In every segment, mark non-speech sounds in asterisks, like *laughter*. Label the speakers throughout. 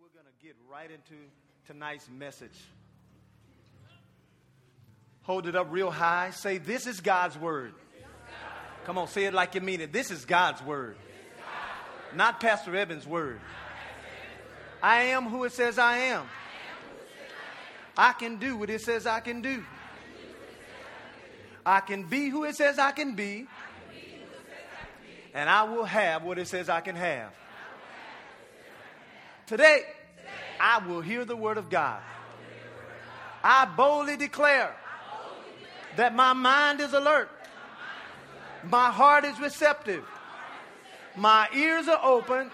Speaker 1: we're going to get right into tonight's message. Hold it up real high. Say, This is God's word. Come on, say it like you mean it. This is God's word, not Pastor Evans' word. I am who it says I am. I can do what it says I can do. I can be who it says I can be. And I will have what it says I can have. Today, I will hear the word of God. I boldly declare that my mind is alert. My heart is receptive. My ears are open.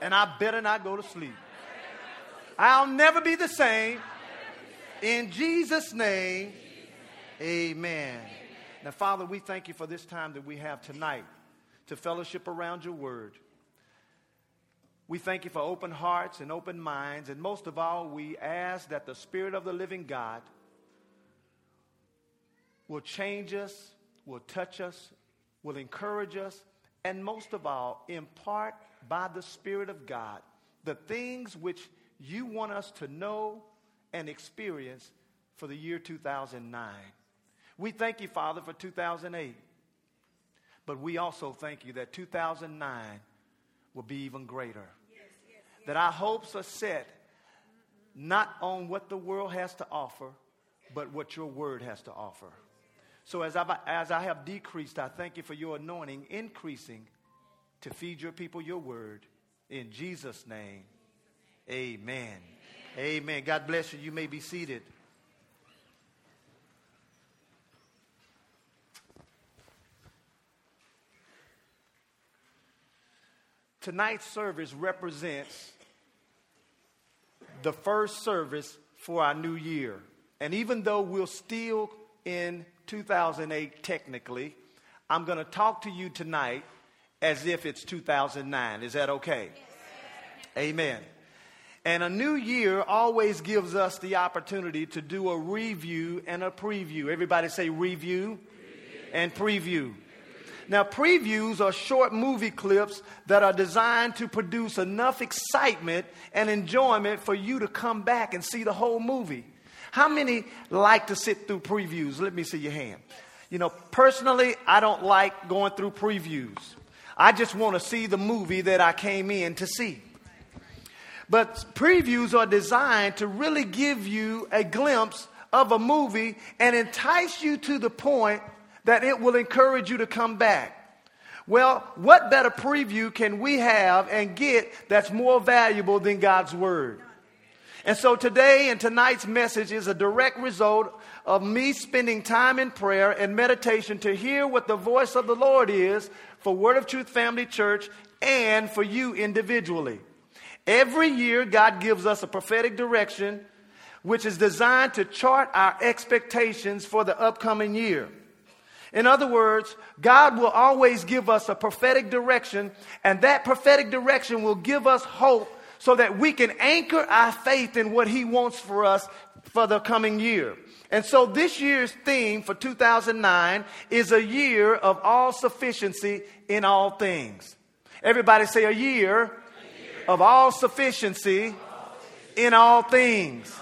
Speaker 1: And I better not go to sleep. I'll never be the same. In Jesus' name, amen. Now, Father, we thank you for this time that we have tonight to fellowship around your word. We thank you for open hearts and open minds. And most of all, we ask that the Spirit of the living God will change us, will touch us, will encourage us, and most of all, impart by the Spirit of God the things which you want us to know and experience for the year 2009. We thank you, Father, for 2008. But we also thank you that 2009 will be even greater. That our hopes are set not on what the world has to offer, but what your word has to offer. So as I, as I have decreased, I thank you for your anointing increasing to feed your people your word. In Jesus' name, amen. Amen. amen. God bless you. You may be seated. Tonight's service represents the first service for our new year. And even though we're still in 2008 technically, I'm going to talk to you tonight as if it's 2009. Is that okay? Amen. And a new year always gives us the opportunity to do a review and a preview. Everybody say review, review. and preview. Now, previews are short movie clips that are designed to produce enough excitement and enjoyment for you to come back and see the whole movie. How many like to sit through previews? Let me see your hand. You know, personally, I don't like going through previews. I just want to see the movie that I came in to see. But previews are designed to really give you a glimpse of a movie and entice you to the point that it will encourage you to come back. Well, what better preview can we have and get that's more valuable than God's Word? And so today and tonight's message is a direct result of me spending time in prayer and meditation to hear what the voice of the Lord is for Word of Truth Family Church and for you individually. Every year, God gives us a prophetic direction which is designed to chart our expectations for the upcoming year. In other words, God will always give us a prophetic direction, and that prophetic direction will give us hope so that we can anchor our faith in what He wants for us for the coming year. And so this year's theme for 2009 is a year of all sufficiency in all things. Everybody say a year, a year. of all sufficiency in all things.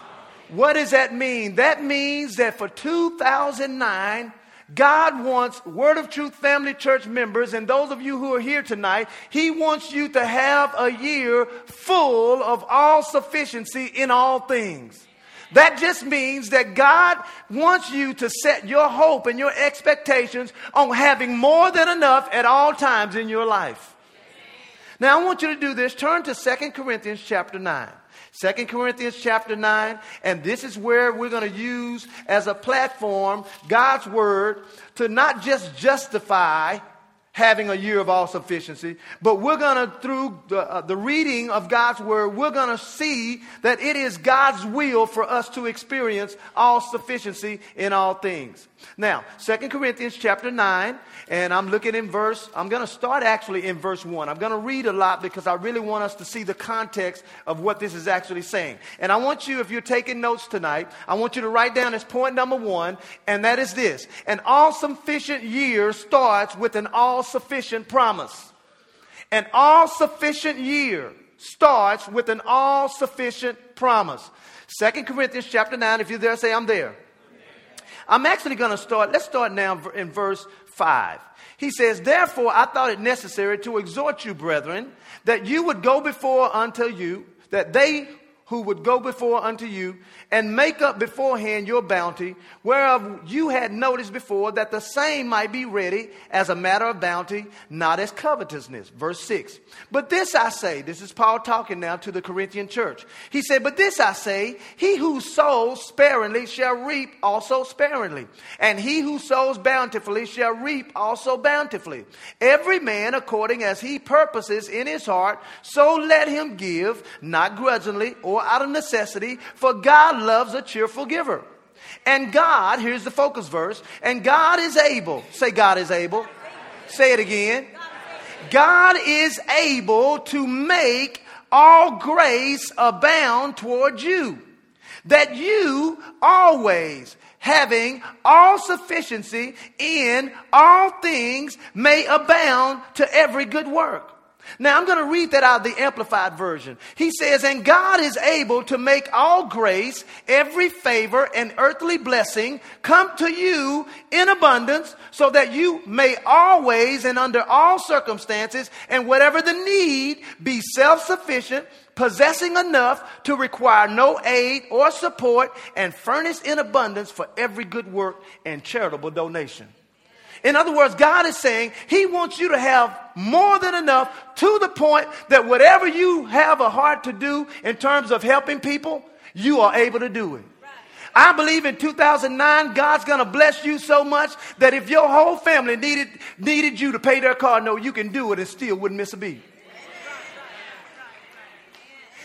Speaker 1: What does that mean? That means that for 2009, God wants Word of Truth Family Church members and those of you who are here tonight, He wants you to have a year full of all sufficiency in all things. That just means that God wants you to set your hope and your expectations on having more than enough at all times in your life. Now I want you to do this. Turn to 2 Corinthians chapter 9. 2 Corinthians chapter 9, and this is where we're going to use as a platform God's word to not just justify having a year of all sufficiency, but we're going to, through the, uh, the reading of God's word, we're going to see that it is God's will for us to experience all sufficiency in all things. Now, Second Corinthians chapter 9, and I'm looking in verse, I'm going to start actually in verse 1. I'm going to read a lot because I really want us to see the context of what this is actually saying. And I want you, if you're taking notes tonight, I want you to write down as point number one, and that is this. An all sufficient year starts with an all sufficient promise. An all sufficient year starts with an all sufficient promise. Second Corinthians chapter 9, if you're there, say, I'm there. I'm actually going to start, let's start now in verse 5. He says, Therefore, I thought it necessary to exhort you, brethren, that you would go before unto you, that they who would go before unto you and make up beforehand your bounty, whereof you had noticed before that the same might be ready as a matter of bounty, not as covetousness. Verse 6. But this I say, this is Paul talking now to the Corinthian church. He said, But this I say, he who sows sparingly shall reap also sparingly, and he who sows bountifully shall reap also bountifully. Every man according as he purposes in his heart, so let him give, not grudgingly or out of necessity, for God loves a cheerful giver. And God, here's the focus verse, and God is able. Say, God is able. Say it again. God is able to make all grace abound toward you, that you always, having all sufficiency in all things, may abound to every good work. Now I'm going to read that out of the Amplified Version. He says, And God is able to make all grace, every favor, and earthly blessing come to you in abundance, so that you may always and under all circumstances and whatever the need be self sufficient, possessing enough to require no aid or support, and furnish in abundance for every good work and charitable donation. In other words, God is saying He wants you to have more than enough to the point that whatever you have a heart to do in terms of helping people, you are able to do it. I believe in 2009, God's going to bless you so much that if your whole family needed, needed you to pay their car note, you can do it and still wouldn't miss a beat.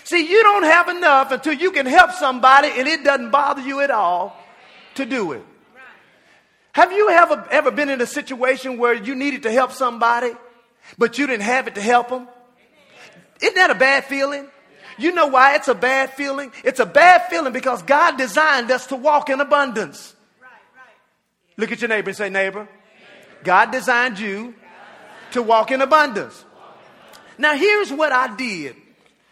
Speaker 1: See, you don't have enough until you can help somebody and it doesn't bother you at all to do it. Have you ever, ever been in a situation where you needed to help somebody, but you didn't have it to help them? Isn't that a bad feeling? You know why it's a bad feeling? It's a bad feeling because God designed us to walk in abundance. Look at your neighbor and say, Neighbor, God designed you to walk in abundance. Now, here's what I did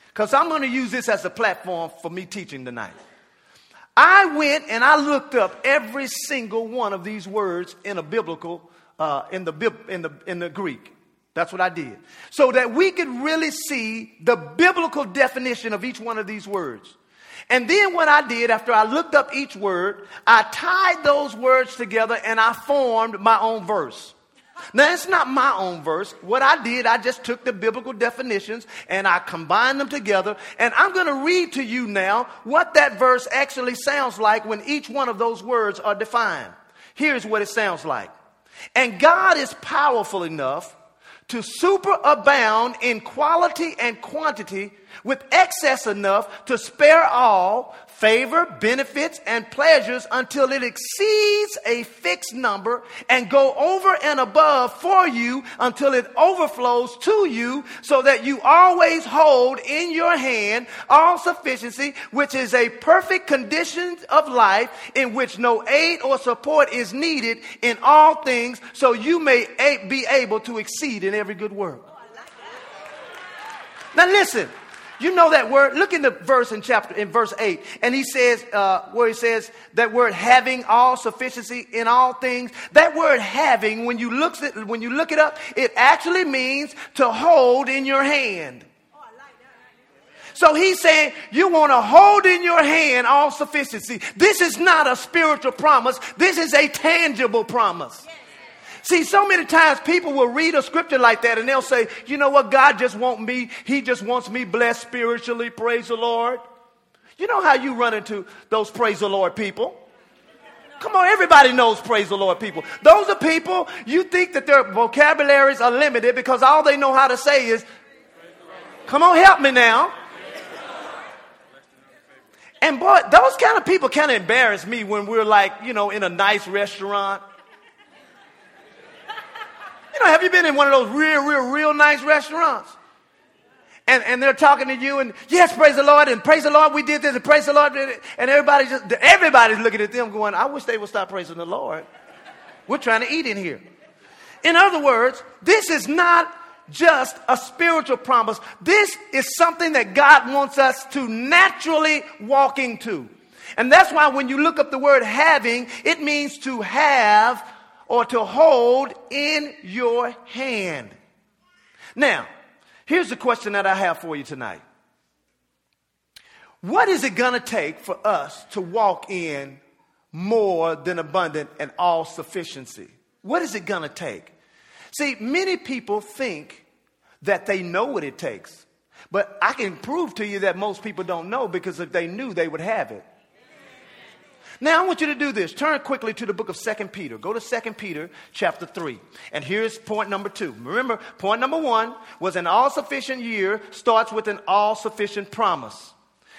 Speaker 1: because I'm going to use this as a platform for me teaching tonight. I went and I looked up every single one of these words in a biblical, uh, in, the, in, the, in the Greek. That's what I did. So that we could really see the biblical definition of each one of these words. And then what I did after I looked up each word, I tied those words together and I formed my own verse. Now, it's not my own verse. What I did, I just took the biblical definitions and I combined them together. And I'm going to read to you now what that verse actually sounds like when each one of those words are defined. Here's what it sounds like. And God is powerful enough to superabound in quality and quantity with excess enough to spare all favor, benefits, and pleasures until it exceeds a fixed number and go over and above for you until it overflows to you so that you always hold in your hand all sufficiency, which is a perfect condition of life in which no aid or support is needed in all things so you may be able to exceed in every good work. Now listen, you know that word. Look in the verse in chapter in verse eight, and he says uh, where he says that word having all sufficiency in all things. That word having, when you look at, when you look it up, it actually means to hold in your hand. So he's saying you want to hold in your hand all sufficiency. This is not a spiritual promise. This is a tangible promise. See, so many times people will read a scripture like that and they'll say, you know what, God just wants me, He just wants me blessed spiritually, praise the Lord. You know how you run into those praise the Lord people? Come on, everybody knows praise the Lord people. Those are people you think that their vocabularies are limited because all they know how to say is, come on, help me now. And boy, those kind of people kind of embarrass me when we're like, you know, in a nice restaurant you know, have you been in one of those real, real, real nice restaurants? And, and they're talking to you and yes, praise the Lord and praise the Lord, we did this and praise the Lord. And everybody just, everybody's looking at them going, I wish they would stop praising the Lord. We're trying to eat in here. In other words, this is not just a spiritual promise. This is something that God wants us to naturally walk into. And that's why when you look up the word having, it means to have or to hold in your hand. Now, here's the question that I have for you tonight. What is it going to take for us to walk in more than abundant and all sufficiency? What is it going to take? See, many people think that they know what it takes. But I can prove to you that most people don't know because if they knew, they would have it. Now I want you to do this. Turn quickly to the book of Second Peter. Go to Second Peter chapter 3. And here's point number two. Remember, point number one was an all sufficient year starts with an all sufficient promise.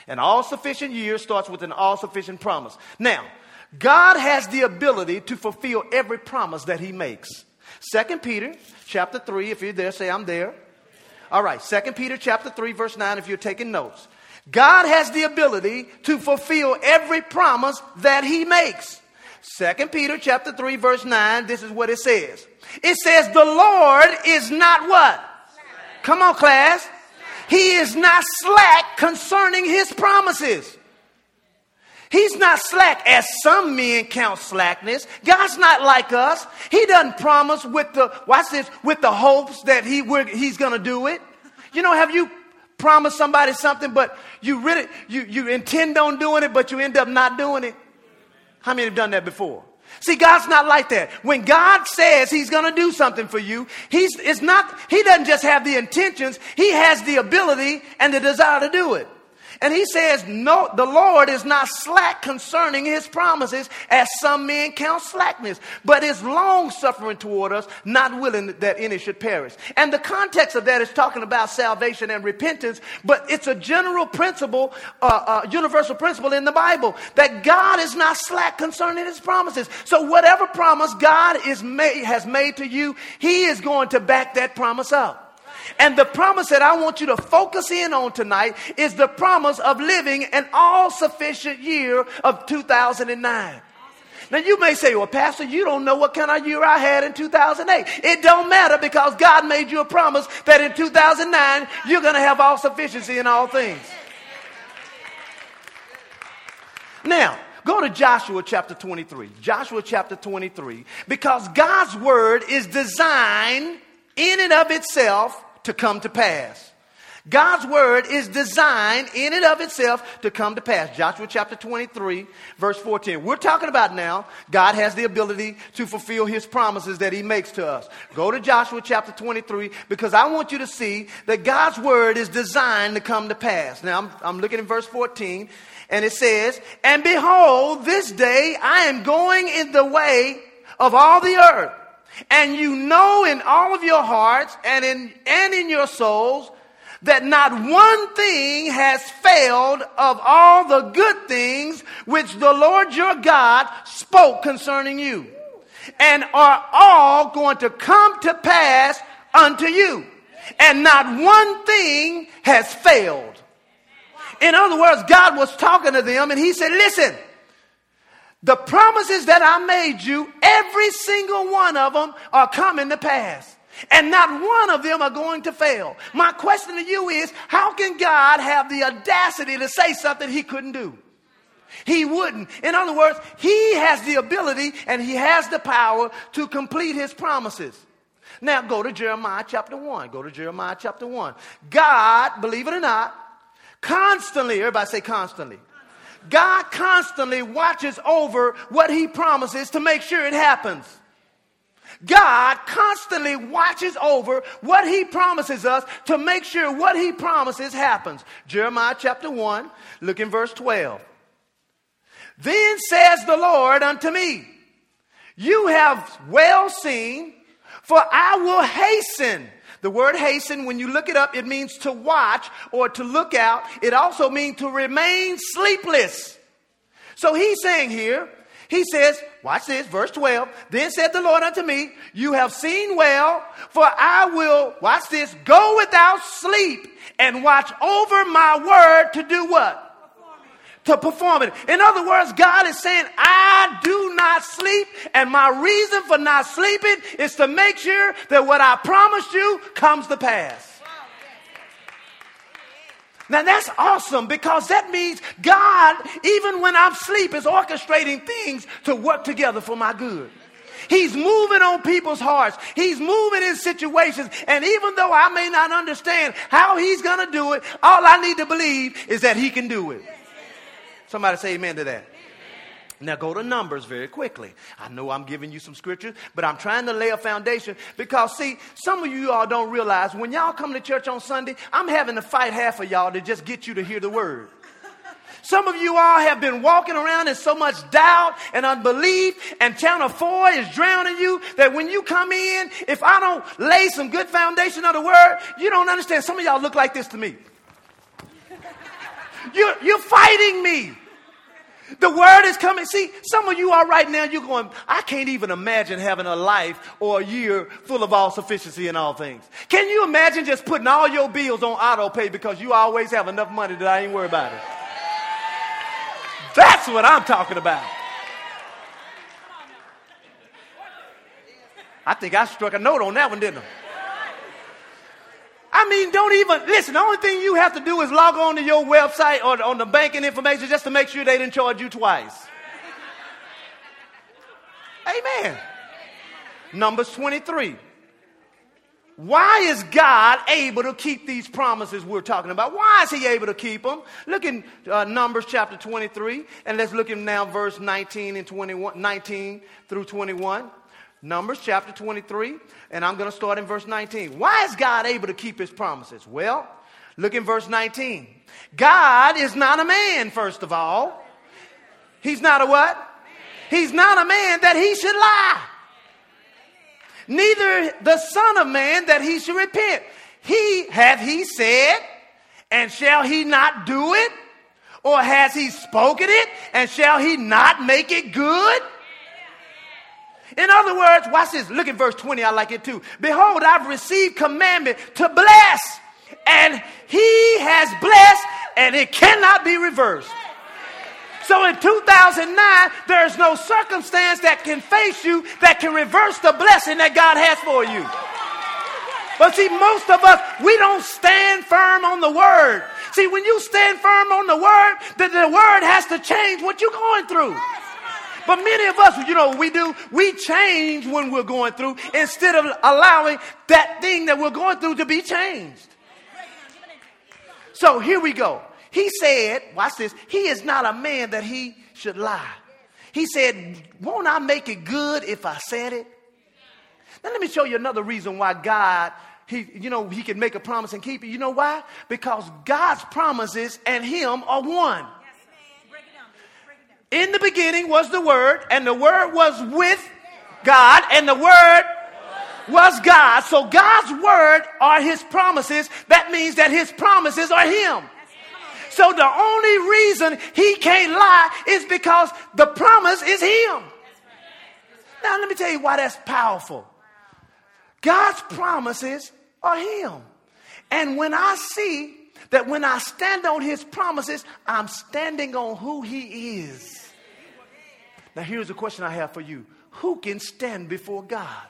Speaker 1: An all sufficient year starts with an all sufficient promise. Now, God has the ability to fulfill every promise that he makes. Second Peter chapter 3, if you're there, say I'm there. All right, Second Peter chapter 3, verse 9, if you're taking notes. God has the ability to fulfill every promise that he makes. Second Peter chapter 3, verse 9, this is what it says. It says, The Lord is not what? Come on, class. He is not slack concerning his promises. He's not slack as some men count slackness. God's not like us. He doesn't promise with the, watch this, with the hopes that he, he's going to do it. You know, have you promised somebody something, but you really, you, you intend on doing it, but you end up not doing it? How many have done that before? See, God's not like that. When God says He's going to do something for you, He's, it's not, He doesn't just have the intentions, He has the ability and the desire to do it. And he says, No, the Lord is not slack concerning his promises, as some men count slackness, but is long suffering toward us, not willing that any should perish. And the context of that is talking about salvation and repentance, but it's a general principle, uh, uh, universal principle in the Bible that God is not slack concerning his promises. So whatever promise God is made, has made to you, he is going to back that promise up. And the promise that I want you to focus in on tonight is the promise of living an all sufficient year of 2009. Now you may say, well, Pastor, you don't know what kind of year I had in 2008. It don't matter because God made you a promise that in 2009 you're going to have all sufficiency in all things. Now, go to Joshua chapter 23. Joshua chapter 23. Because God's word is designed in and of itself to come to pass. God's word is designed in and of itself to come to pass. Joshua chapter 23, verse 14. We're talking about now, God has the ability to fulfill his promises that he makes to us. Go to Joshua chapter 23 because I want you to see that God's word is designed to come to pass. Now, I'm, I'm looking at verse 14 and it says, And behold, this day I am going in the way of all the earth and you know in all of your hearts and in, and in your souls that not one thing has failed of all the good things which the Lord your God spoke concerning you, and are all going to come to pass unto you. And not one thing has failed. In other words, God was talking to them and he said, Listen, the promises that I made you, every single one of them are coming to pass. And not one of them are going to fail. My question to you is how can God have the audacity to say something he couldn't do? He wouldn't. In other words, he has the ability and he has the power to complete his promises. Now go to Jeremiah chapter 1. Go to Jeremiah chapter 1. God, believe it or not, constantly, everybody say constantly, God constantly watches over what he promises to make sure it happens. God constantly watches over what he promises us to make sure what he promises happens. Jeremiah chapter 1, look in verse 12. Then says the Lord unto me, You have well seen, for I will hasten the word hasten, when you look it up, it means to watch or to look out. It also means to remain sleepless. So he's saying here, he says, watch this, verse 12. Then said the Lord unto me, You have seen well, for I will, watch this, go without sleep and watch over my word to do what? To perform it. In other words, God is saying, I do not sleep, and my reason for not sleeping is to make sure that what I promised you comes to pass. Now that's awesome because that means God, even when I'm asleep, is orchestrating things to work together for my good. He's moving on people's hearts. He's moving in situations. And even though I may not understand how he's going to do it, all I need to believe is that he can do it. Somebody say amen to that. Now go to Numbers very quickly. I know I'm giving you some scriptures, but I'm trying to lay a foundation because, see, some of you all don't realize when y'all come to church on Sunday, I'm having to fight half of y'all to just get you to hear the word. *laughs* Some of you all have been walking around in so much doubt and unbelief, and channel four is drowning you that when you come in, if I don't lay some good foundation of the word, you don't understand. Some of y'all look like this to me. You're, you're fighting me. The word is coming. See, some of you are right now, you're going, I can't even imagine having a life or a year full of all sufficiency in all things. Can you imagine just putting all your bills on auto pay because you always have enough money that I ain't worried about it? That's what I'm talking about. I think I struck a note on that one, didn't I? I mean, don't even listen. The only thing you have to do is log on to your website or on the banking information just to make sure they didn't charge you twice. Amen. Numbers 23. Why is God able to keep these promises we're talking about? Why is He able to keep them? Look in uh, Numbers chapter 23, and let's look in now verse 19 and 21, 19 through 21. Numbers chapter 23, and I'm going to start in verse 19. Why is God able to keep his promises? Well, look in verse 19. God is not a man, first of all. He's not a what? He's not a man that he should lie. Neither the Son of Man that he should repent. He hath he said, and shall he not do it? Or has he spoken it, and shall he not make it good? In other words, watch this. Look at verse 20. I like it too. Behold, I've received commandment to bless, and he has blessed, and it cannot be reversed. So in 2009, there's no circumstance that can face you that can reverse the blessing that God has for you. But see, most of us, we don't stand firm on the word. See, when you stand firm on the word, then the word has to change what you're going through. But many of us, you know, we do, we change when we're going through instead of allowing that thing that we're going through to be changed. So here we go. He said, watch this, he is not a man that he should lie. He said, Won't I make it good if I said it? Now, let me show you another reason why God, he, you know, he can make a promise and keep it. You know why? Because God's promises and him are one. In the beginning was the Word, and the Word was with God, and the Word was God. So God's Word are His promises. That means that His promises are Him. So the only reason He can't lie is because the promise is Him. Now, let me tell you why that's powerful. God's promises are Him. And when I see that when I stand on His promises, I'm standing on who He is. Now, here's a question I have for you Who can stand before God?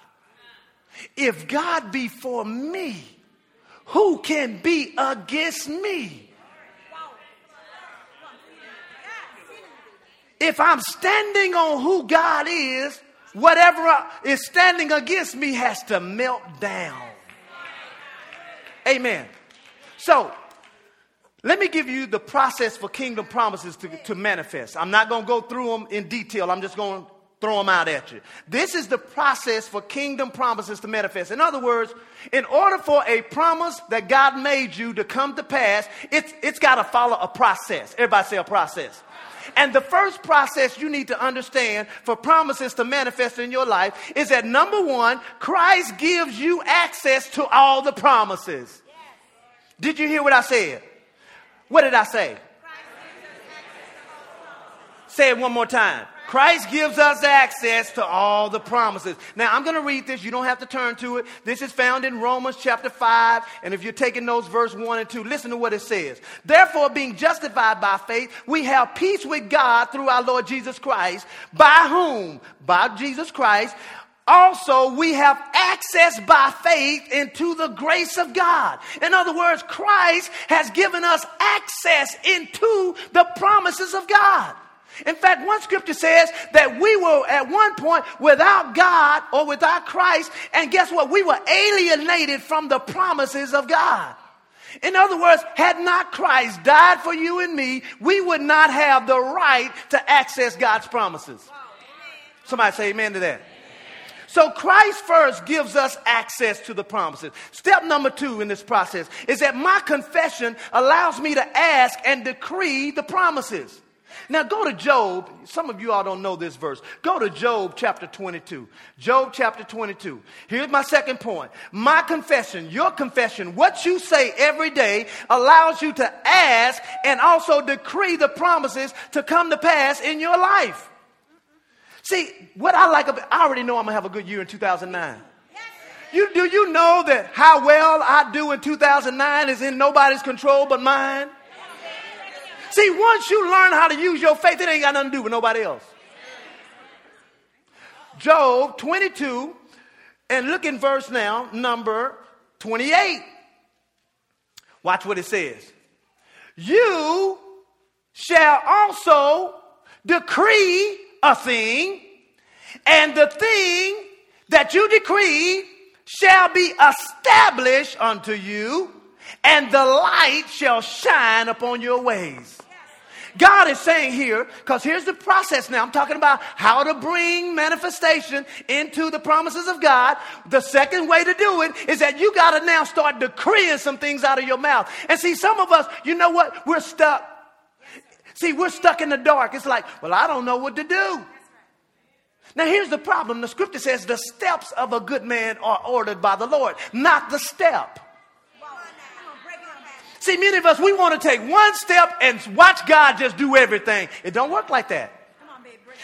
Speaker 1: If God be for me, who can be against me? If I'm standing on who God is, whatever is standing against me has to melt down. Amen. So, let me give you the process for kingdom promises to, to manifest. I'm not going to go through them in detail. I'm just going to throw them out at you. This is the process for kingdom promises to manifest. In other words, in order for a promise that God made you to come to pass, it's, it's got to follow a process. Everybody say a process. And the first process you need to understand for promises to manifest in your life is that number one, Christ gives you access to all the promises. Did you hear what I said? What did I say? Say it one more time. Christ gives us access to all the promises. Now, I'm going to read this. You don't have to turn to it. This is found in Romans chapter 5. And if you're taking notes, verse 1 and 2, listen to what it says. Therefore, being justified by faith, we have peace with God through our Lord Jesus Christ, by whom? By Jesus Christ. Also, we have access by faith into the grace of God. In other words, Christ has given us access into the promises of God. In fact, one scripture says that we were at one point without God or without Christ, and guess what? We were alienated from the promises of God. In other words, had not Christ died for you and me, we would not have the right to access God's promises. Somebody say amen to that. So Christ first gives us access to the promises. Step number two in this process is that my confession allows me to ask and decree the promises. Now go to Job. Some of you all don't know this verse. Go to Job chapter 22. Job chapter 22. Here's my second point. My confession, your confession, what you say every day allows you to ask and also decree the promises to come to pass in your life. See, what I like about I already know I'm gonna have a good year in 2009. You, do you know that how well I do in 2009 is in nobody's control but mine? See, once you learn how to use your faith, it ain't got nothing to do with nobody else. Job 22, and look in verse now, number 28. Watch what it says. You shall also decree a thing, and the thing that you decree shall be established unto you, and the light shall shine upon your ways. God is saying here, because here's the process now. I'm talking about how to bring manifestation into the promises of God. The second way to do it is that you got to now start decreeing some things out of your mouth. And see, some of us, you know what? We're stuck. See, we're stuck in the dark. It's like, well, I don't know what to do. Now, here's the problem. The scripture says the steps of a good man are ordered by the Lord, not the step. See, many of us, we want to take one step and watch God just do everything. It don't work like that.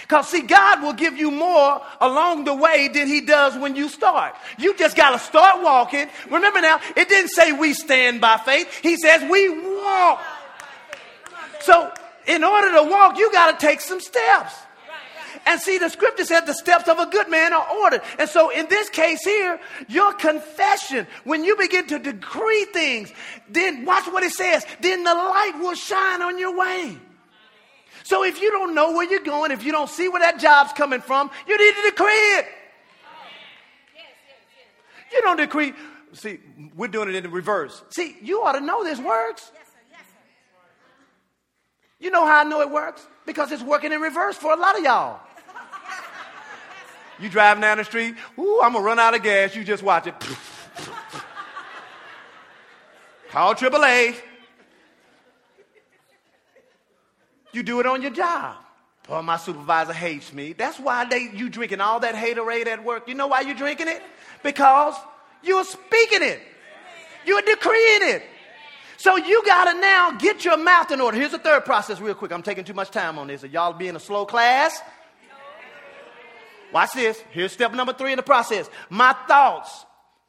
Speaker 1: Because, see, God will give you more along the way than He does when you start. You just got to start walking. Remember now, it didn't say we stand by faith, He says we walk. So, in order to walk, you got to take some steps. And see, the scripture said the steps of a good man are ordered. And so in this case here, your confession, when you begin to decree things, then watch what it says, then the light will shine on your way. So if you don't know where you're going, if you don't see where that job's coming from, you need to decree it. You don't decree. See, we're doing it in reverse. See, you ought to know this works. You know how I know it works? Because it's working in reverse for a lot of y'all. You driving down the street, ooh, I'm gonna run out of gas. You just watch it. Call AAA. You do it on your job. Oh, my supervisor hates me. That's why they, you drinking all that haterade at work. You know why you're drinking it? Because you're speaking it. You're decreeing it. So you got to now get your mouth in order. Here's the third process, real quick. I'm taking too much time on this. Are y'all being a slow class? Watch this. Here's step number three in the process. My thoughts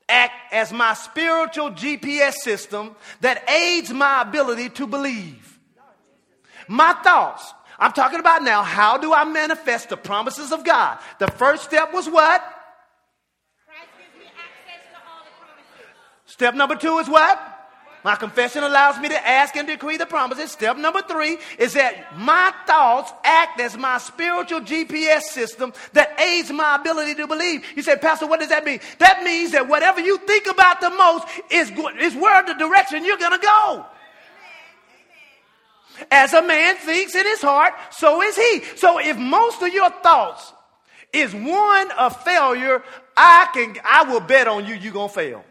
Speaker 1: act as my spiritual GPS system that aids my ability to believe. My thoughts. I'm talking about now, how do I manifest the promises of God? The first step was what? Step number two is what? My confession allows me to ask and decree the promises. Step number three is that my thoughts act as my spiritual GPS system that aids my ability to believe. You say, Pastor, what does that mean? That means that whatever you think about the most is, is where the direction you're going to go. As a man thinks in his heart, so is he. So if most of your thoughts is one of failure, I can I will bet on you you're gonna fail.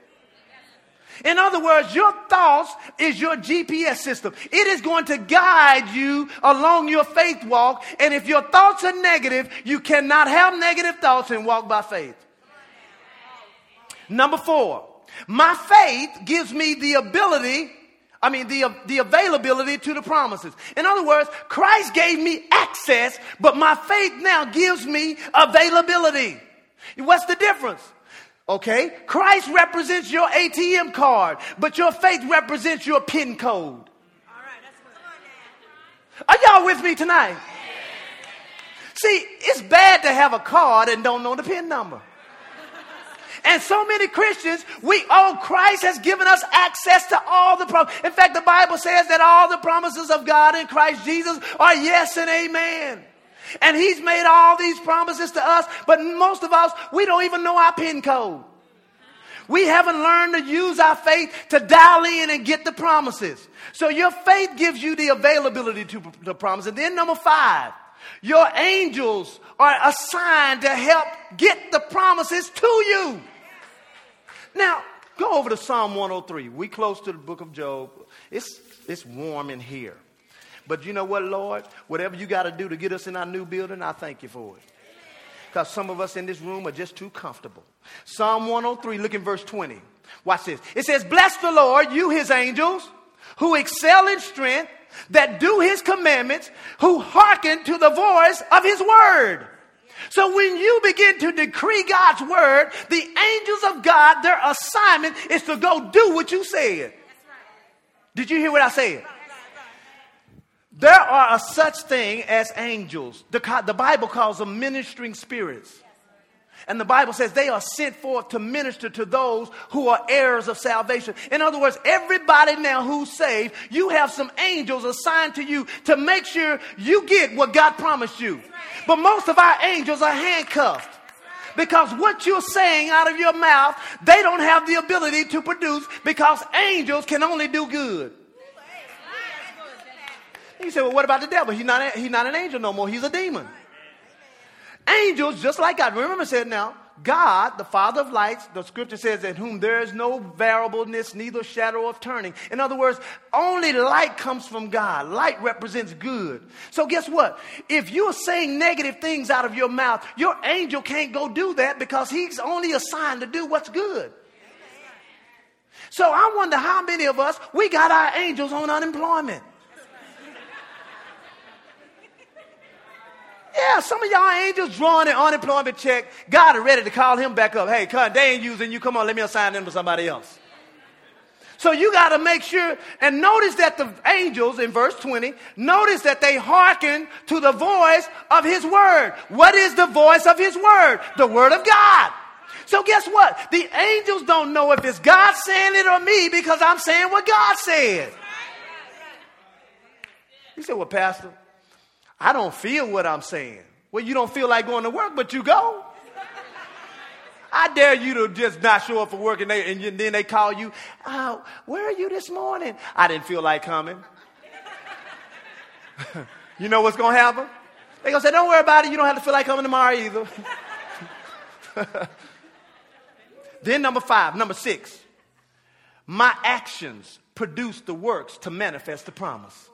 Speaker 1: In other words, your thoughts is your GPS system. It is going to guide you along your faith walk. And if your thoughts are negative, you cannot have negative thoughts and walk by faith. Number four, my faith gives me the ability, I mean, the, the availability to the promises. In other words, Christ gave me access, but my faith now gives me availability. What's the difference? Okay, Christ represents your ATM card, but your faith represents your PIN code. Are y'all with me tonight? See, it's bad to have a card and don't know the PIN number. And so many Christians, we, oh, Christ has given us access to all the promises. In fact, the Bible says that all the promises of God in Christ Jesus are yes and amen. And He's made all these promises to us, but most of us, we don't even know our PIN code. We haven't learned to use our faith to dial in and get the promises. So your faith gives you the availability to the promise. And then number five, your angels are assigned to help get the promises to you. Now, go over to Psalm 103. We close to the book of Job. It's, it's warm in here. But you know what, Lord? Whatever you got to do to get us in our new building, I thank you for it. Because some of us in this room are just too comfortable. Psalm 103, look in verse 20. Watch this. It says, Bless the Lord, you his angels, who excel in strength, that do his commandments, who hearken to the voice of his word. So when you begin to decree God's word, the angels of God, their assignment is to go do what you said. Did you hear what I said? There are a such thing as angels. The, the Bible calls them ministering spirits. And the Bible says they are sent forth to minister to those who are heirs of salvation. In other words, everybody now who's saved, you have some angels assigned to you to make sure you get what God promised you. But most of our angels are handcuffed. Because what you're saying out of your mouth, they don't have the ability to produce because angels can only do good. You say, well, what about the devil? He's not, a, he's not an angel no more. He's a demon. Angels, just like God. Remember, said now, God, the Father of lights, the scripture says, in whom there is no variableness, neither shadow of turning. In other words, only light comes from God. Light represents good. So guess what? If you're saying negative things out of your mouth, your angel can't go do that because he's only assigned to do what's good. So I wonder how many of us, we got our angels on unemployment. Yeah, some of y'all angels drawing an unemployment check. God is ready to call him back up. Hey, come, they ain't using you. Come on, let me assign them to somebody else. So you got to make sure and notice that the angels in verse 20, notice that they hearken to the voice of his word. What is the voice of his word? The word of God. So guess what? The angels don't know if it's God saying it or me because I'm saying what God said. You say, well, Pastor, I don't feel what I'm saying. Well, you don't feel like going to work, but you go. I dare you to just not show up for work and, they, and then they call you, oh, where are you this morning? I didn't feel like coming. *laughs* you know what's going to happen? They're going to say, don't worry about it. You don't have to feel like coming tomorrow either. *laughs* then number five, number six, my actions produce the works to manifest the promise.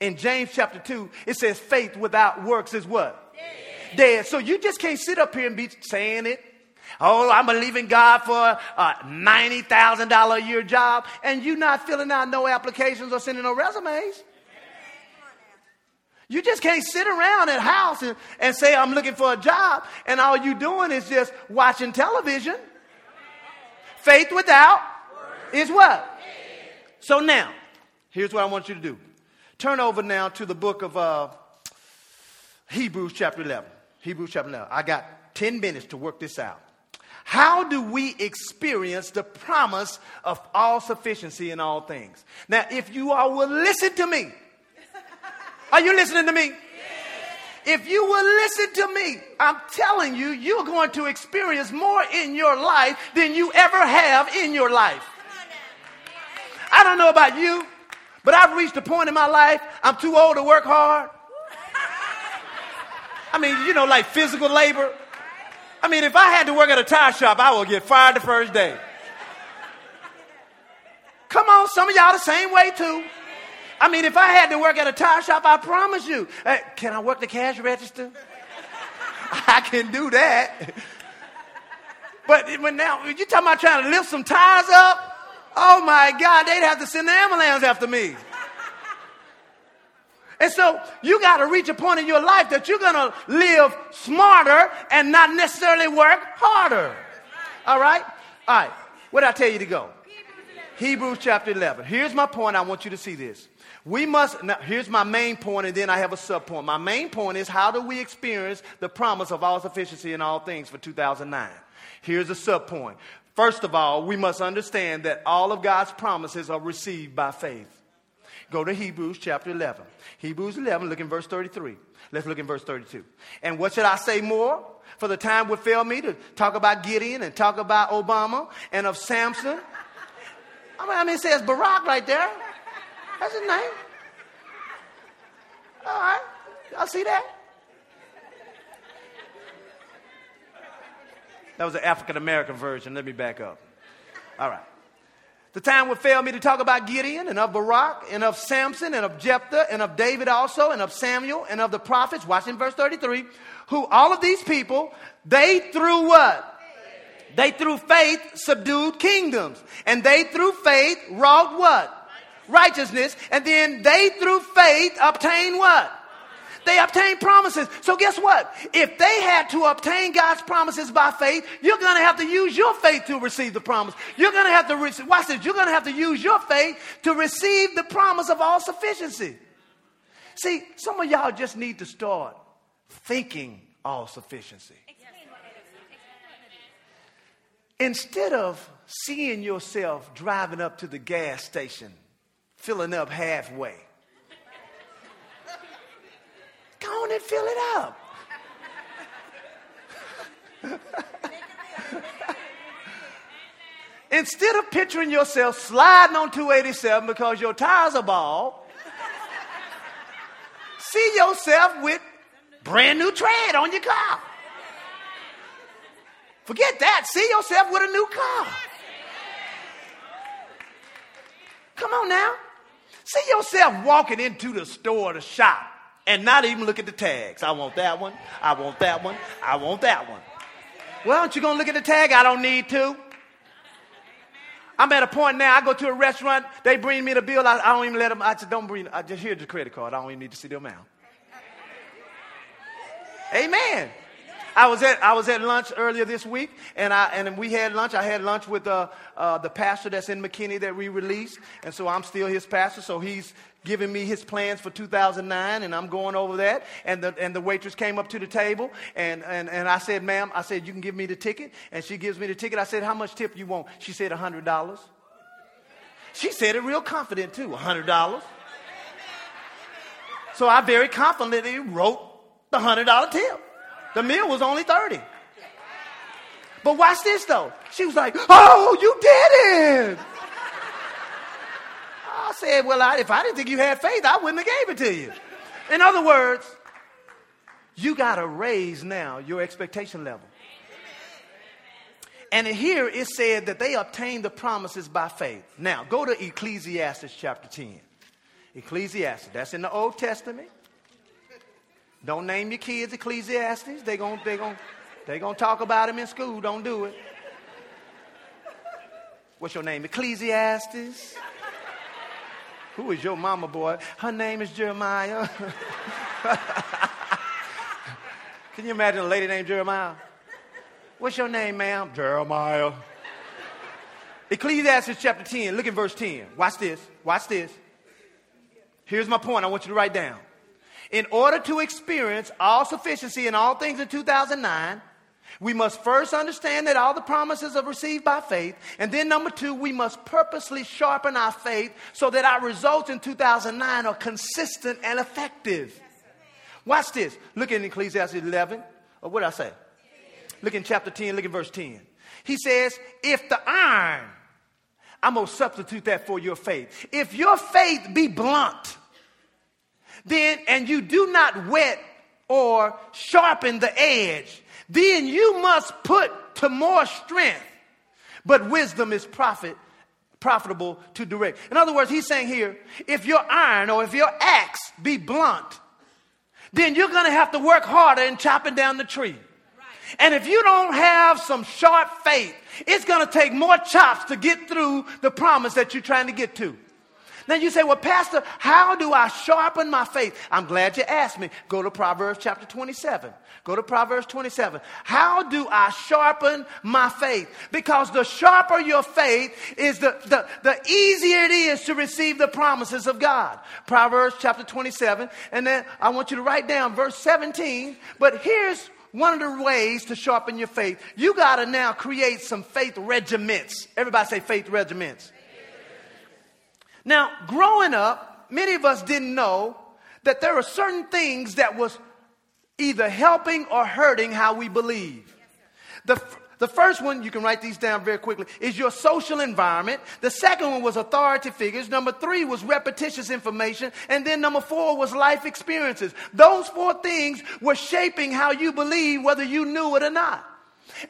Speaker 1: In James chapter 2, it says faith without works is what? Dead. Dead. So you just can't sit up here and be saying it. Oh, I'm believing God for a $90,000 a year job, and you not filling out no applications or sending no resumes. You just can't sit around at house and, and say, I'm looking for a job, and all you doing is just watching television. Faith without is what? So now, here's what I want you to do. Turn over now to the book of uh, Hebrews, chapter 11. Hebrews, chapter 11. I got 10 minutes to work this out. How do we experience the promise of all sufficiency in all things? Now, if you all will listen to me, are you listening to me? If you will listen to me, I'm telling you, you're going to experience more in your life than you ever have in your life. I don't know about you, but I've reached a point in my life, I'm too old to work hard. I mean, you know, like physical labor. I mean, if I had to work at a tire shop, I would get fired the first day. Come on, some of y'all the same way too. I mean, if I had to work at a tire shop, I promise you, can I work the cash register? *laughs* I can do that. But when now, you talking about trying to lift some tires up? Oh my God, they'd have to send the ambulance after me. And so you got to reach a point in your life that you're going to live smarter and not necessarily work harder. All right? All right. Where did I tell you to go? Hebrews chapter 11. Here's my point. I want you to see this. We must, now, here's my main point, and then I have a sub point. My main point is how do we experience the promise of all sufficiency in all things for 2009? Here's a sub point. First of all, we must understand that all of God's promises are received by faith. Go to Hebrews chapter 11. Hebrews 11, look in verse 33. Let's look in verse 32. And what should I say more? For the time would fail me to talk about Gideon and talk about Obama and of Samson. I mean, it says Barack right there. That's his name. All right. Y'all see that? That was the African American version. Let me back up. All right. The time would fail me to talk about Gideon and of Barak and of Samson and of Jephthah and of David also and of Samuel and of the prophets. Watch in verse 33. Who all of these people, they through what? They through faith subdued kingdoms. And they through faith wrought what? righteousness, and then they through faith obtained what? They obtain promises. So guess what? If they had to obtain God's promises by faith, you're going to have to use your faith to receive the promise. You're going to have to receive, watch this, you're going to have to use your faith to receive the promise of all sufficiency. See, some of y'all just need to start thinking all sufficiency. Instead of seeing yourself driving up to the gas station filling up halfway. Go on and fill it up. Instead of picturing yourself sliding on 287 because your tires are bald, see yourself with brand new tread on your car. Forget that. See yourself with a new car. Come on now. See yourself walking into the store to shop and not even look at the tags. I want that one. I want that one. I want that one. Well, aren't you going to look at the tag? I don't need to. I'm at a point now, I go to a restaurant, they bring me the bill, I, I don't even let them, I just don't bring, I just hear the credit card. I don't even need to see them out. Amen. I was at I was at lunch earlier this week, and I and we had lunch. I had lunch with uh, uh, the pastor that's in McKinney that we released, and so I'm still his pastor. So he's giving me his plans for 2009, and I'm going over that. And the and the waitress came up to the table, and and and I said, "Ma'am," I said, "You can give me the ticket," and she gives me the ticket. I said, "How much tip you want?" She said, hundred dollars." She said it real confident too, hundred dollars. So I very confidently wrote the hundred dollar tip. The meal was only 30. But watch this though. She was like, Oh, you did it. Said, Well, I, if I didn't think you had faith, I wouldn't have gave it to you. In other words, you got to raise now your expectation level. And here it said that they obtained the promises by faith. Now, go to Ecclesiastes chapter 10. Ecclesiastes, that's in the Old Testament. Don't name your kids Ecclesiastes. They're going to they gonna, they gonna talk about him in school. Don't do it. What's your name? Ecclesiastes? Who is your mama boy? Her name is Jeremiah. *laughs* Can you imagine a lady named Jeremiah? What's your name, ma'am? Jeremiah. Ecclesiastes chapter 10, look at verse 10. Watch this. Watch this. Here's my point I want you to write down. In order to experience all sufficiency in all things in 2009, we must first understand that all the promises are received by faith. And then, number two, we must purposely sharpen our faith so that our results in 2009 are consistent and effective. Watch this. Look in Ecclesiastes 11. Or what did I say? Look in chapter 10, look at verse 10. He says, If the iron, I'm going to substitute that for your faith. If your faith be blunt, then, and you do not wet or sharpen the edge, then you must put to more strength. But wisdom is profit, profitable to direct. In other words, he's saying here, if your iron or if your axe be blunt, then you're going to have to work harder in chopping down the tree. And if you don't have some sharp faith, it's going to take more chops to get through the promise that you're trying to get to. Now you say, well, Pastor, how do I sharpen my faith? I'm glad you asked me. Go to Proverbs chapter 27. Go to Proverbs 27. How do I sharpen my faith? Because the sharper your faith is the, the, the easier it is to receive the promises of God. Proverbs chapter 27. And then I want you to write down verse 17. But here's one of the ways to sharpen your faith. You got to now create some faith regiments. Everybody say faith regiments. Now, growing up, many of us didn't know that there are certain things that was either helping or hurting how we believe. The, the first one, you can write these down very quickly, is your social environment. The second one was authority figures. Number three was repetitious information. And then number four was life experiences. Those four things were shaping how you believe, whether you knew it or not.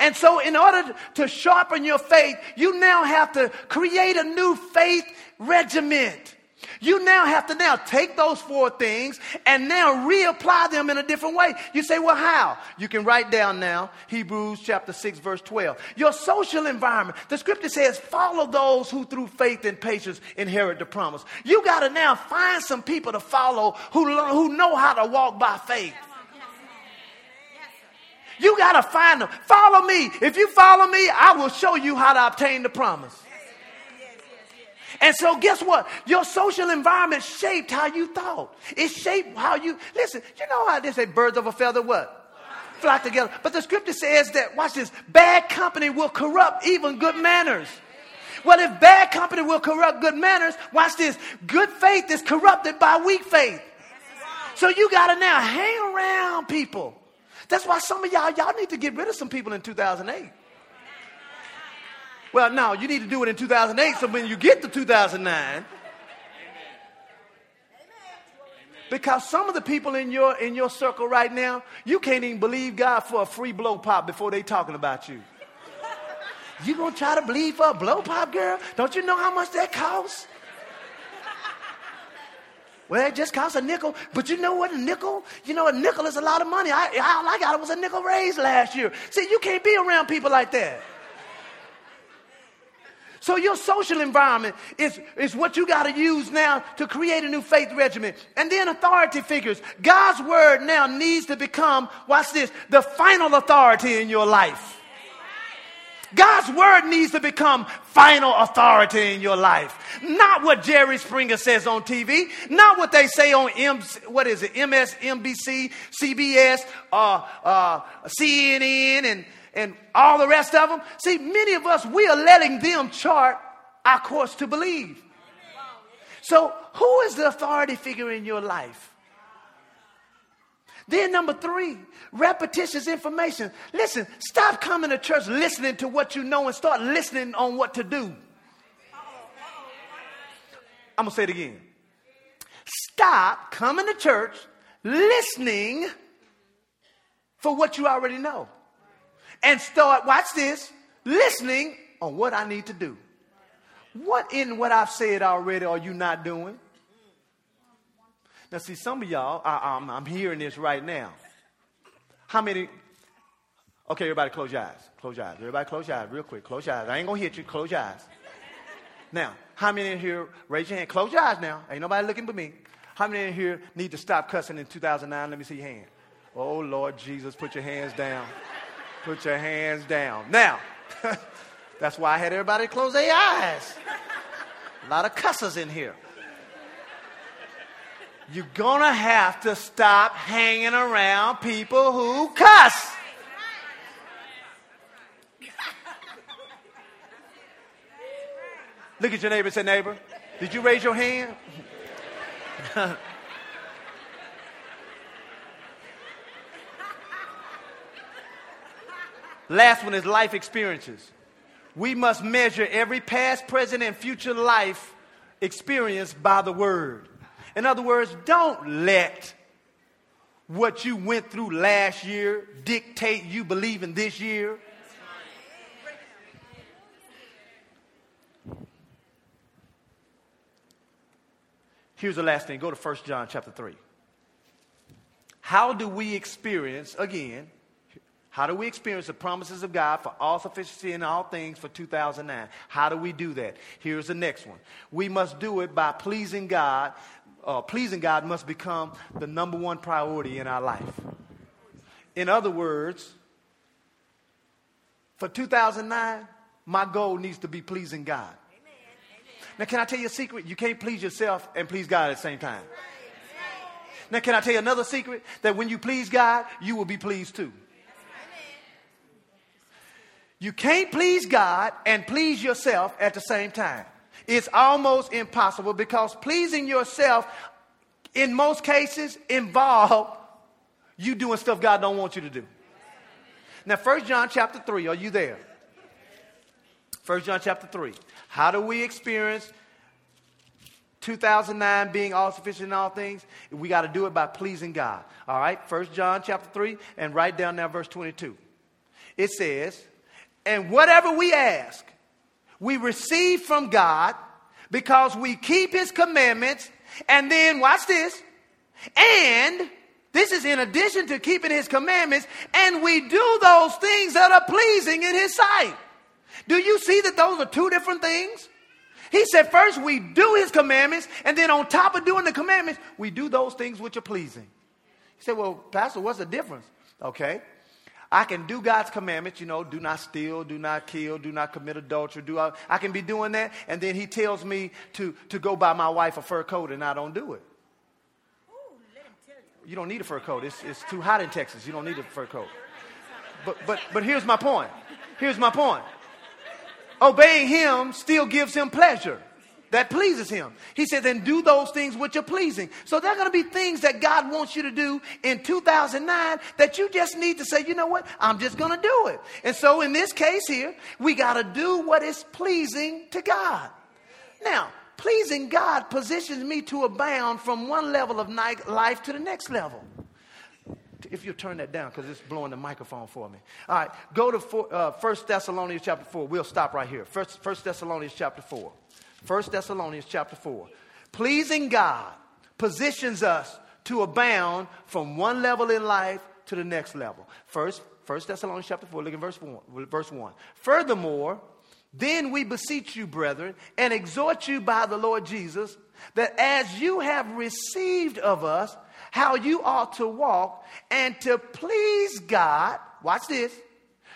Speaker 1: And so, in order to sharpen your faith, you now have to create a new faith regiment. You now have to now take those four things and now reapply them in a different way. You say, well, how? You can write down now Hebrews chapter 6, verse 12. Your social environment. The scripture says, follow those who through faith and patience inherit the promise. You got to now find some people to follow who, who know how to walk by faith. You got to find them. Follow me. If you follow me, I will show you how to obtain the promise. And so, guess what? Your social environment shaped how you thought. It shaped how you listen. You know how they say birds of a feather what? Flock together. But the scripture says that, watch this, bad company will corrupt even good manners. Well, if bad company will corrupt good manners, watch this, good faith is corrupted by weak faith. So you got to now hang around people that's why some of y'all, y'all need to get rid of some people in 2008. Well, no, you need to do it in 2008 so when you get to 2009, because some of the people in your in your circle right now, you can't even believe God for a free blow pop before they talking about you. You gonna try to believe for a blow pop, girl? Don't you know how much that costs? Well, it just costs a nickel. But you know what? A nickel? You know, a nickel is a lot of money. I, all I got was a nickel raise last year. See, you can't be around people like that. So your social environment is, is what you got to use now to create a new faith regimen. And then authority figures. God's word now needs to become, watch this, the final authority in your life. God's word needs to become final authority in your life. Not what Jerry Springer says on TV, not what they say on M, what is it, MSNBC, CBS, uh, uh, CNN, and, and all the rest of them. See, many of us, we are letting them chart our course to believe. So, who is the authority figure in your life? Then, number three, repetitious information. Listen, stop coming to church listening to what you know and start listening on what to do. I'm going to say it again. Stop coming to church listening for what you already know. And start, watch this, listening on what I need to do. What in what I've said already are you not doing? Now, see, some of y'all, I, I'm, I'm hearing this right now. How many? Okay, everybody, close your eyes. Close your eyes. Everybody, close your eyes real quick. Close your eyes. I ain't gonna hit you. Close your eyes. Now, how many in here? Raise your hand. Close your eyes now. Ain't nobody looking but me. How many in here need to stop cussing in 2009? Let me see your hand. Oh Lord Jesus, put your hands down. Put your hands down. Now, *laughs* that's why I had everybody close their eyes. A lot of cussers in here. You're going to have to stop hanging around people who cuss. Look at your neighbor and say, Neighbor, did you raise your hand? *laughs* Last one is life experiences. We must measure every past, present, and future life experience by the word. In other words, don't let what you went through last year dictate you believing this year. Here's the last thing. Go to 1 John chapter 3. How do we experience, again, How do we experience the promises of God for all sufficiency in all things for 2009? How do we do that? Here's the next one. We must do it by pleasing God. Uh, pleasing God must become the number one priority in our life. In other words, for 2009, my goal needs to be pleasing God. Now, can I tell you a secret? You can't please yourself and please God at the same time. Now, can I tell you another secret? That when you please God, you will be pleased too. You can't please God and please yourself at the same time. It's almost impossible because pleasing yourself in most cases involve you doing stuff God don't want you to do. Now, 1 John chapter 3, are you there? 1 John chapter 3. How do we experience 2009 being all sufficient in all things? We got to do it by pleasing God. All right? 1 John chapter 3, and write down now verse 22. It says, and whatever we ask, we receive from God because we keep his commandments. And then, watch this. And this is in addition to keeping his commandments, and we do those things that are pleasing in his sight. Do you see that those are two different things? He said, first we do his commandments, and then on top of doing the commandments, we do those things which are pleasing. He said, Well, Pastor, what's the difference? Okay. I can do God's commandments, you know, do not steal, do not kill, do not commit adultery. Do I, I can be doing that, and then he tells me to, to go buy my wife a fur coat, and I don't do it. You don't need a fur coat. It's, it's too hot in Texas. You don't need a fur coat. But, but, but here's my point. Here's my point. Obeying him still gives him pleasure that pleases him. He said, then do those things which are pleasing. So there are going to be things that God wants you to do in 2009 that you just need to say, you know what? I'm just going to do it. And so in this case here, we got to do what is pleasing to God. Now, pleasing God positions me to abound from one level of life to the next level. If you turn that down, because it's blowing the microphone for me. All right, go to uh, 1 Thessalonians chapter 4. We'll stop right here. First, 1 Thessalonians chapter 4. 1 Thessalonians chapter 4. Pleasing God positions us to abound from one level in life to the next level. First, 1 Thessalonians chapter 4, look at verse 1, verse 1. Furthermore, then we beseech you, brethren, and exhort you by the Lord Jesus, that as you have received of us how you ought to walk and to please God, watch this,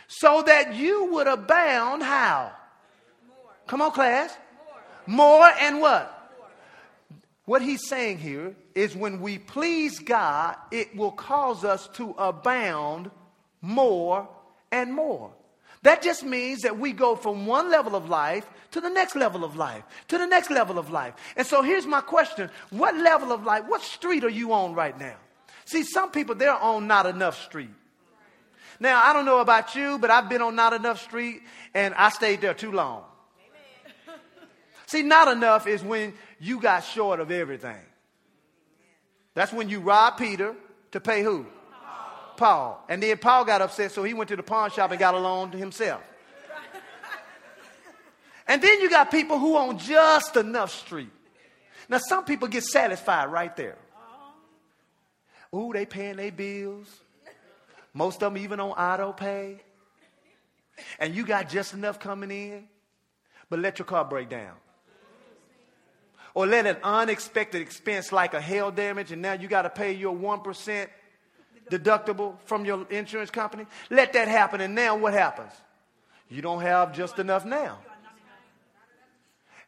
Speaker 1: so that you would abound how? More. Come on, class. More and what? What he's saying here is when we please God, it will cause us to abound more and more. That just means that we go from one level of life to the next level of life, to the next level of life. And so here's my question What level of life, what street are you on right now? See, some people, they're on not enough street. Now, I don't know about you, but I've been on not enough street and I stayed there too long. See, not enough is when you got short of everything. That's when you robbed Peter to pay who? Paul. Paul. And then Paul got upset, so he went to the pawn shop and got a loan to himself. and then you got people who own just enough street. Now, some people get satisfied right there. Ooh, they paying their bills. Most of them even on auto pay. And you got just enough coming in, but let your car break down or let an unexpected expense like a hail damage and now you got to pay your 1% deductible from your insurance company. Let that happen and now what happens? You don't have just enough now.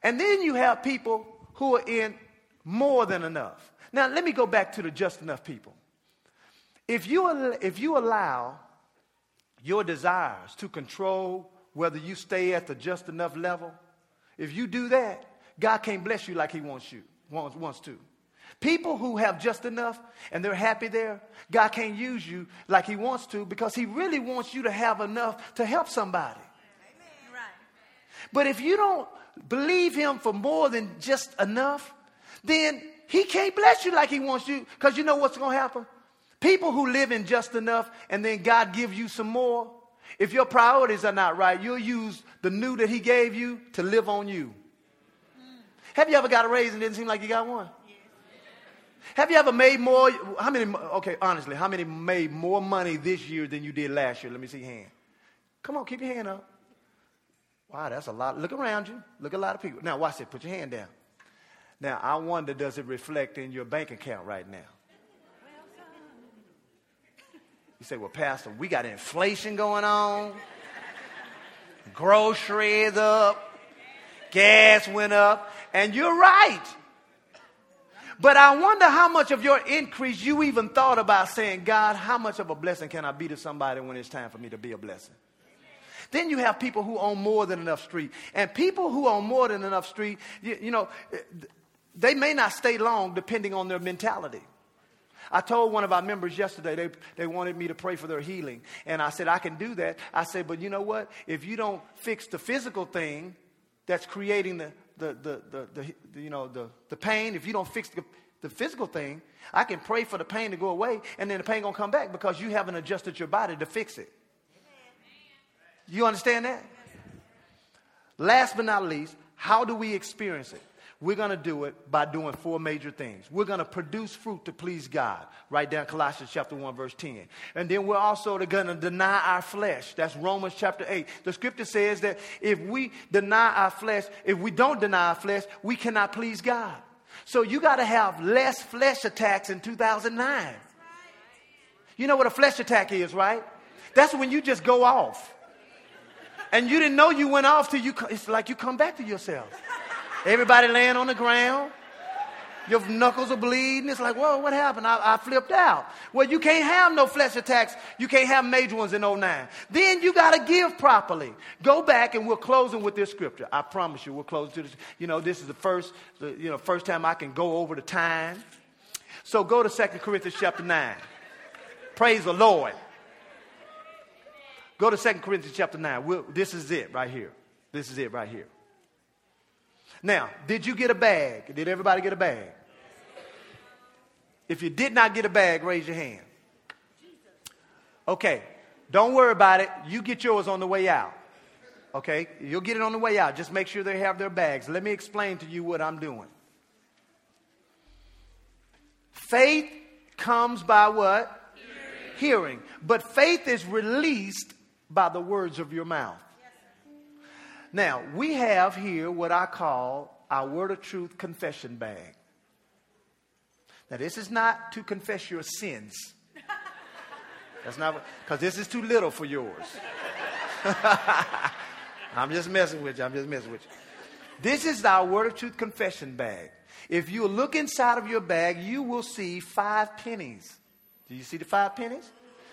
Speaker 1: And then you have people who are in more than enough. Now, let me go back to the just enough people. If you, if you allow your desires to control whether you stay at the just enough level, if you do that, God can't bless you like He wants you, wants, wants to. People who have just enough and they're happy there, God can't use you like He wants to because He really wants you to have enough to help somebody. But if you don't believe Him for more than just enough, then He can't bless you like He wants you because you know what's going to happen? People who live in just enough and then God gives you some more, if your priorities are not right, you'll use the new that He gave you to live on you. Have you ever got a raise and didn't seem like you got one? Have you ever made more? How many, okay, honestly, how many made more money this year than you did last year? Let me see your hand. Come on, keep your hand up. Wow, that's a lot. Look around you. Look at a lot of people. Now, watch it. Put your hand down. Now, I wonder, does it reflect in your bank account right now? You say, well, Pastor, we got inflation going on, groceries up, gas went up, and you're right. But I wonder how much of your increase you even thought about saying, God, how much of a blessing can I be to somebody when it's time for me to be a blessing? Then you have people who own more than enough street. And people who own more than enough street, you, you know, they may not stay long depending on their mentality. I told one of our members yesterday, they, they wanted me to pray for their healing. And I said, I can do that. I said, but you know what? If you don't fix the physical thing that's creating the, the, the, the, the you know, the, the pain, if you don't fix the, the physical thing, I can pray for the pain to go away, and then the pain gonna come back because you haven't adjusted your body to fix it. You understand that? Last but not least, how do we experience it? We're going to do it by doing four major things. We're going to produce fruit to please God. Write down Colossians chapter 1, verse 10. And then we're also going to deny our flesh. That's Romans chapter 8. The scripture says that if we deny our flesh, if we don't deny our flesh, we cannot please God. So you got to have less flesh attacks in 2009. You know what a flesh attack is, right? That's when you just go off. And you didn't know you went off till you, it's like you come back to yourself. Everybody laying on the ground. Your knuckles are bleeding. It's like, whoa, what happened? I, I, flipped out. Well, you can't have no flesh attacks. You can't have major ones in 09. Then you got to give properly. Go back and we're closing with this scripture. I promise you, we're closing to this. You know, this is the first, the, you know, first time I can go over the time. So go to 2 Corinthians chapter 9. Praise the Lord. Go to 2 Corinthians chapter 9. We'll, this is it right here. This is it right here. Now, did you get a bag? Did everybody get a bag? If you did not get a bag, raise your hand. Okay, don't worry about it. You get yours on the way out. Okay, you'll get it on the way out. Just make sure they have their bags. Let me explain to you what I'm doing. Faith comes by what? Hearing. Hearing. But faith is released by the words of your mouth. Now, we have here what I call our word of truth confession bag. Now, this is not to confess your sins. That's not because this is too little for yours. *laughs* I'm just messing with you. I'm just messing with you. This is our word of truth confession bag. If you look inside of your bag, you will see five pennies. Do you see the five pennies?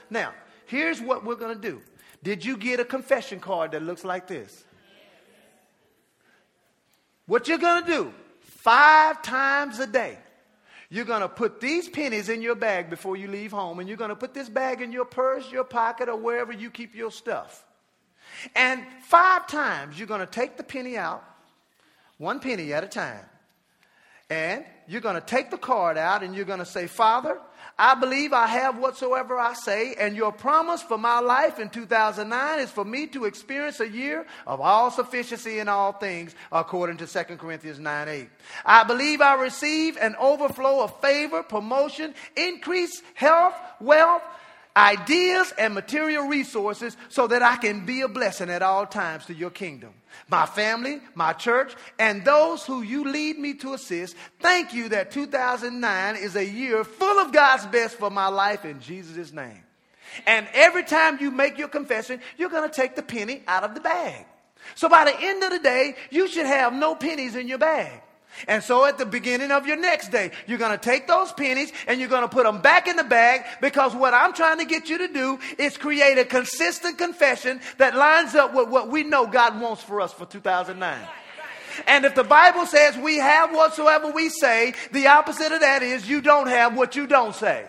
Speaker 1: Now, here's what we're going to do. Did you get a confession card that looks like this? What you're going to do five times a day, you're going to put these pennies in your bag before you leave home, and you're going to put this bag in your purse, your pocket, or wherever you keep your stuff. And five times, you're going to take the penny out, one penny at a time. And you're going to take the card out and you're going to say, Father, I believe I have whatsoever I say, and your promise for my life in 2009 is for me to experience a year of all sufficiency in all things, according to 2 Corinthians 9 8. I believe I receive an overflow of favor, promotion, increase, health, wealth, ideas, and material resources so that I can be a blessing at all times to your kingdom my family, my church, and those who you lead me to assist. Thank you that 2009 is a year full of God's best for my life in Jesus' name. And every time you make your confession, you're going to take the penny out of the bag. So by the end of the day, you should have no pennies in your bag. And so at the beginning of your next day, you're going to take those pennies and you're going to put them back in the bag because what I'm trying to get you to do is create a consistent confession that lines up with what we know God wants for us for 2009. And if the Bible says we have whatsoever we say, the opposite of that is you don't have what you don't say.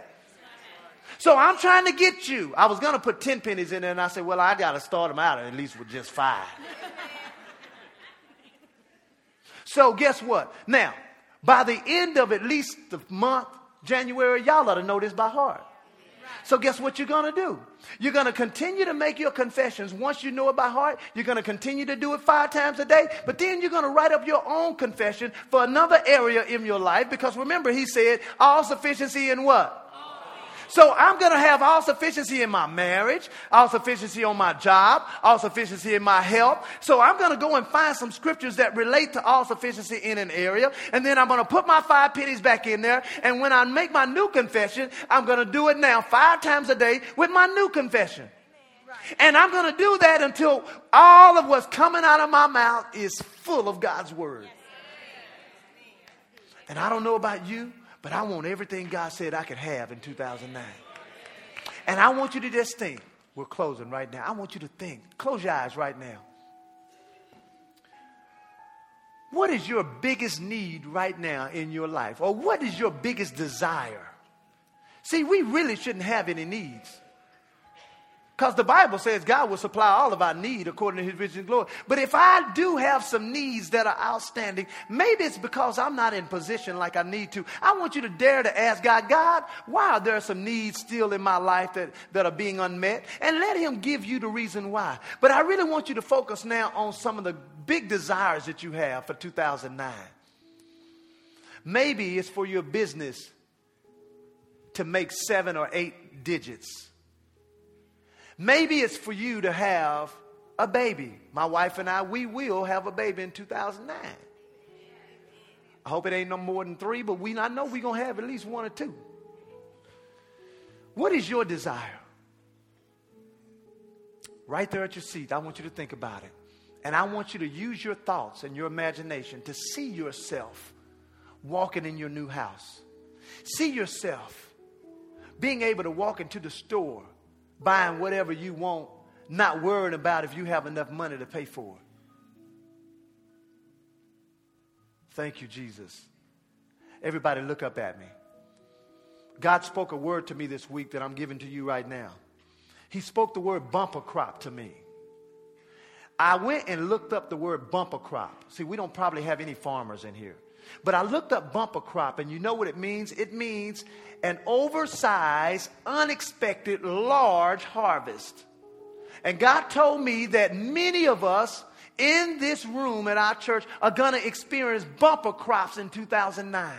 Speaker 1: So I'm trying to get you. I was going to put 10 pennies in there and I said, well, I got to start them out at least with just five. So guess what? Now, by the end of at least the month, January, y'all ought to know this by heart. So, guess what you're going to do? You're going to continue to make your confessions. Once you know it by heart, you're going to continue to do it five times a day. But then you're going to write up your own confession for another area in your life. Because remember, he said, all sufficiency in what? So I'm going to have all sufficiency in my marriage, all sufficiency on my job, all sufficiency in my health. So I'm going to go and find some scriptures that relate to all sufficiency in an area. And then I'm going to put my five pennies back in there. And when I make my new confession, I'm going to do it now five times a day with my new confession. And I'm going to do that until all of what's coming out of my mouth is full of God's word. And I don't know about you, but I want everything God said I could have in 2009. And I want you to just think. We're closing right now. I want you to think. Close your eyes right now. What is your biggest need right now in your life? Or what is your biggest desire? See, we really shouldn't have any needs. Because the Bible says God will supply all of our need according to his riches and glory. But if I do have some needs that are outstanding, maybe it's because I'm not in position like I need to. I want you to dare to ask God, God, why are there some needs still in my life that, that are being unmet? And let him give you the reason why. But I really want you to focus now on some of the big desires that you have for 2009. Maybe it's for your business to make seven or eight digits. Maybe it's for you to have a baby. My wife and I, we will have a baby in 2009. I hope it ain't no more than three, but we I know we're going to have at least one or two. What is your desire? Right there at your seat, I want you to think about it. And I want you to use your thoughts and your imagination to see yourself walking in your new house. See yourself being able to walk into the store buying whatever you want, not worrying about if you have enough money to pay for it. Thank you, Jesus. Everybody, look up at me. God spoke a word to me this week that I'm giving to you right now. He spoke the word bumper crop to me. I went and looked up the word bumper crop. See, we don't probably have any farmers in here. But I looked up bumper crop, and you know what it means? It means an oversized, unexpected, large harvest. And God told me that many of us in this room at our church are going to experience bumper crops in 2009.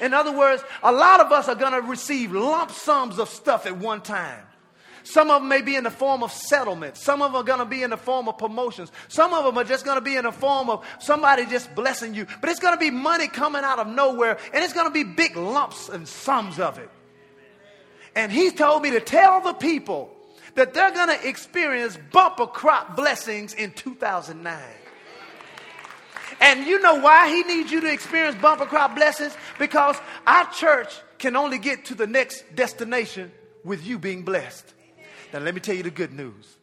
Speaker 1: In other words, a lot of us are going to receive lump sums of stuff at one time. Some of them may be in the form of settlement. Some of them are going to be in the form of promotions. Some of them are just going to be in the form of somebody just blessing you. But it's going to be money coming out of nowhere, and it's going to be big lumps and sums of it. And he told me to tell the people that they're going to experience bumper crop blessings in 2009. And you know why he needs you to experience bumper crop blessings? Because our church can only get to the next destination with you being blessed. Now, let me tell you the good news.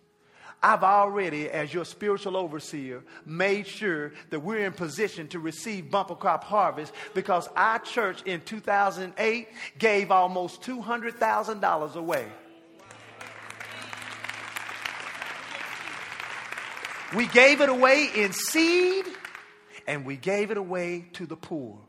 Speaker 1: I've already, as your spiritual overseer, made sure that we're in position to receive bumper crop harvest because our church in 2008 gave almost $200,000 away. We gave it away in seed and we gave it away to the poor.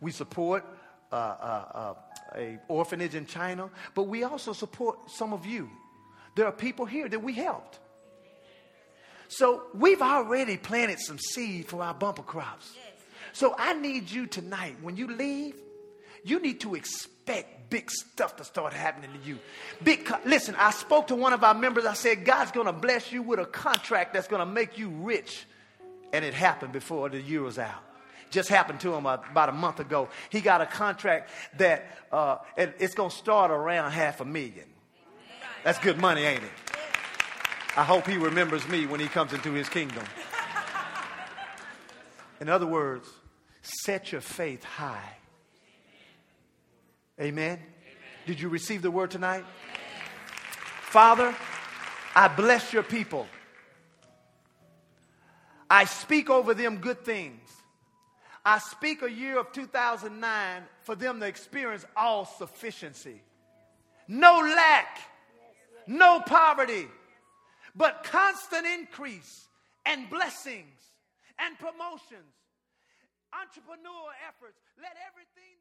Speaker 1: We support uh, uh, uh, a orphanage in China, but we also support some of you. There are people here that we helped. So we've already planted some seed for our bumper crops. So I need you tonight, when you leave, you need to expect big stuff to start happening to you. Big, listen, I spoke to one of our members. I said, God's going to bless you with a contract that's going to make you rich. And it happened before the year was out just happened to him about a month ago. He got a contract that uh, it's going to start around half a million. That's good money, ain't it? I hope he remembers me when he comes into his kingdom. In other words, set your faith high. Amen. Did you receive the word tonight? Father, I bless your people. I speak over them good things. I speak a year of 2009 for them to experience all sufficiency. No lack, no poverty, but constant increase and blessings and promotions, entrepreneurial efforts. Let everything